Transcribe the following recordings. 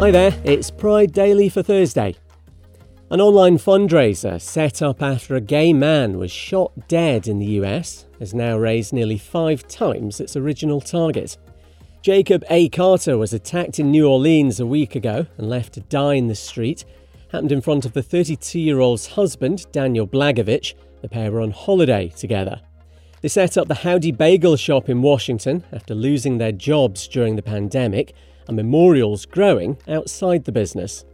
Hi there, it's Pride Daily for Thursday. An online fundraiser set up after a gay man was shot dead in the US has now raised nearly five times its original target. Jacob A. Carter was attacked in New Orleans a week ago and left to die in the street. Happened in front of the 32 year old's husband, Daniel Blagojevich. The pair were on holiday together. They set up the Howdy Bagel shop in Washington after losing their jobs during the pandemic, and memorials growing outside the business.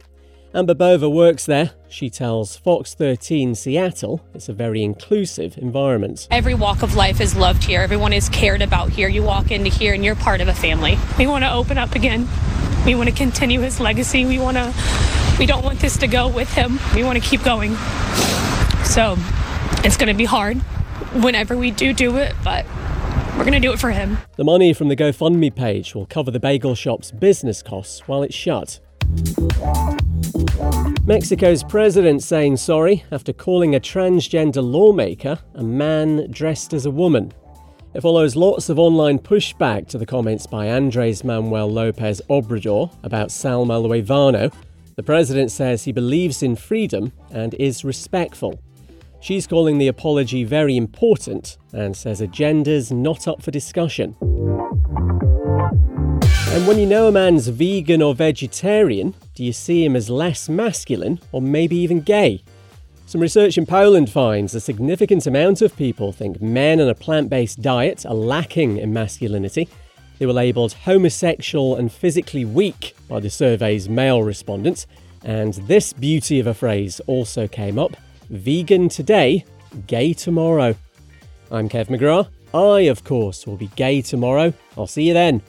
Amber Bova works there. She tells Fox 13 Seattle it's a very inclusive environment. Every walk of life is loved here. Everyone is cared about here. You walk into here and you're part of a family. We want to open up again. We want to continue his legacy. We want to we don't want this to go with him. We want to keep going. So, it's going to be hard whenever we do do it, but we're going to do it for him. The money from the GoFundMe page will cover the bagel shop's business costs while it's shut. Mexico's president saying sorry after calling a transgender lawmaker a man dressed as a woman. It follows lots of online pushback to the comments by Andres Manuel Lopez Obrador about Salma Luevano. The president says he believes in freedom and is respectful. She's calling the apology very important and says agenda's not up for discussion. And when you know a man's vegan or vegetarian, do you see him as less masculine or maybe even gay? Some research in Poland finds a significant amount of people think men on a plant based diet are lacking in masculinity. They were labelled homosexual and physically weak by the survey's male respondents. And this beauty of a phrase also came up vegan today, gay tomorrow. I'm Kev McGrath. I, of course, will be gay tomorrow. I'll see you then.